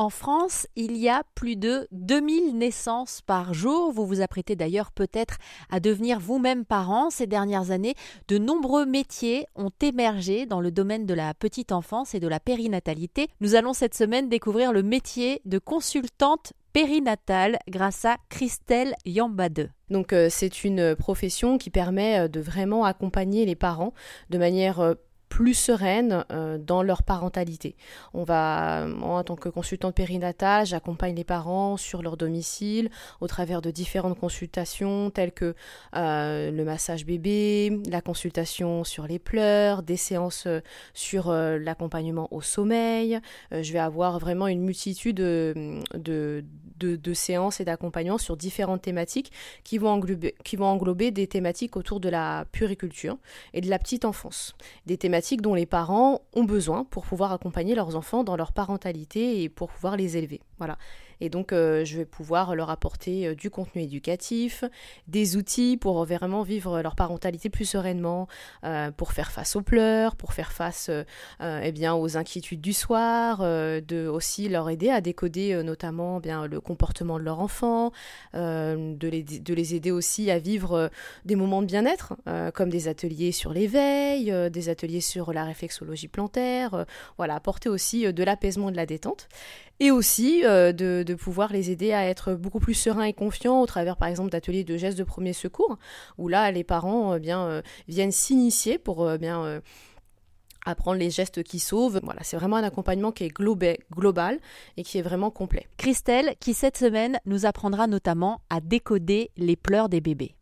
En France, il y a plus de 2000 naissances par jour. Vous vous apprêtez d'ailleurs peut-être à devenir vous-même parent. Ces dernières années, de nombreux métiers ont émergé dans le domaine de la petite enfance et de la périnatalité. Nous allons cette semaine découvrir le métier de consultante périnatale grâce à Christelle Yambade. Donc euh, c'est une profession qui permet euh, de vraiment accompagner les parents de manière euh, plus sereines euh, dans leur parentalité. On va, en tant que consultante périnatale, j'accompagne les parents sur leur domicile au travers de différentes consultations telles que euh, le massage bébé, la consultation sur les pleurs, des séances euh, sur l'accompagnement au sommeil. je vais avoir vraiment une multitude de, séances et d'accompagnement sur différentes thématiques qui vont, englober, des thématiques autour de la puriculture et de la petite enfance. Des dont les parents ont besoin pour pouvoir accompagner leurs enfants dans leur parentalité et pour pouvoir les élever. Voilà. Et donc, euh, je vais pouvoir leur apporter euh, du contenu éducatif, des outils pour vraiment vivre leur parentalité plus sereinement, euh, pour faire face aux pleurs, pour faire face eh bien, aux inquiétudes du soir, de aussi leur aider à décoder notamment eh bien, le comportement de leur enfant, de les, de, les, aider aussi à vivre des moments de bien-être, comme des ateliers sur l'éveil, des ateliers sur la réflexologie plantaire, voilà, apporter aussi de l'apaisement et de la détente et aussi euh, de, pouvoir les aider à être beaucoup plus sereins et confiants au travers par exemple d'ateliers de gestes de premier secours où là les parents euh, euh, viennent s'initier pour bien apprendre les gestes qui sauvent. Voilà, c'est vraiment un accompagnement qui est global et qui est vraiment complet. Christelle qui cette semaine nous apprendra notamment à décoder les pleurs des bébés.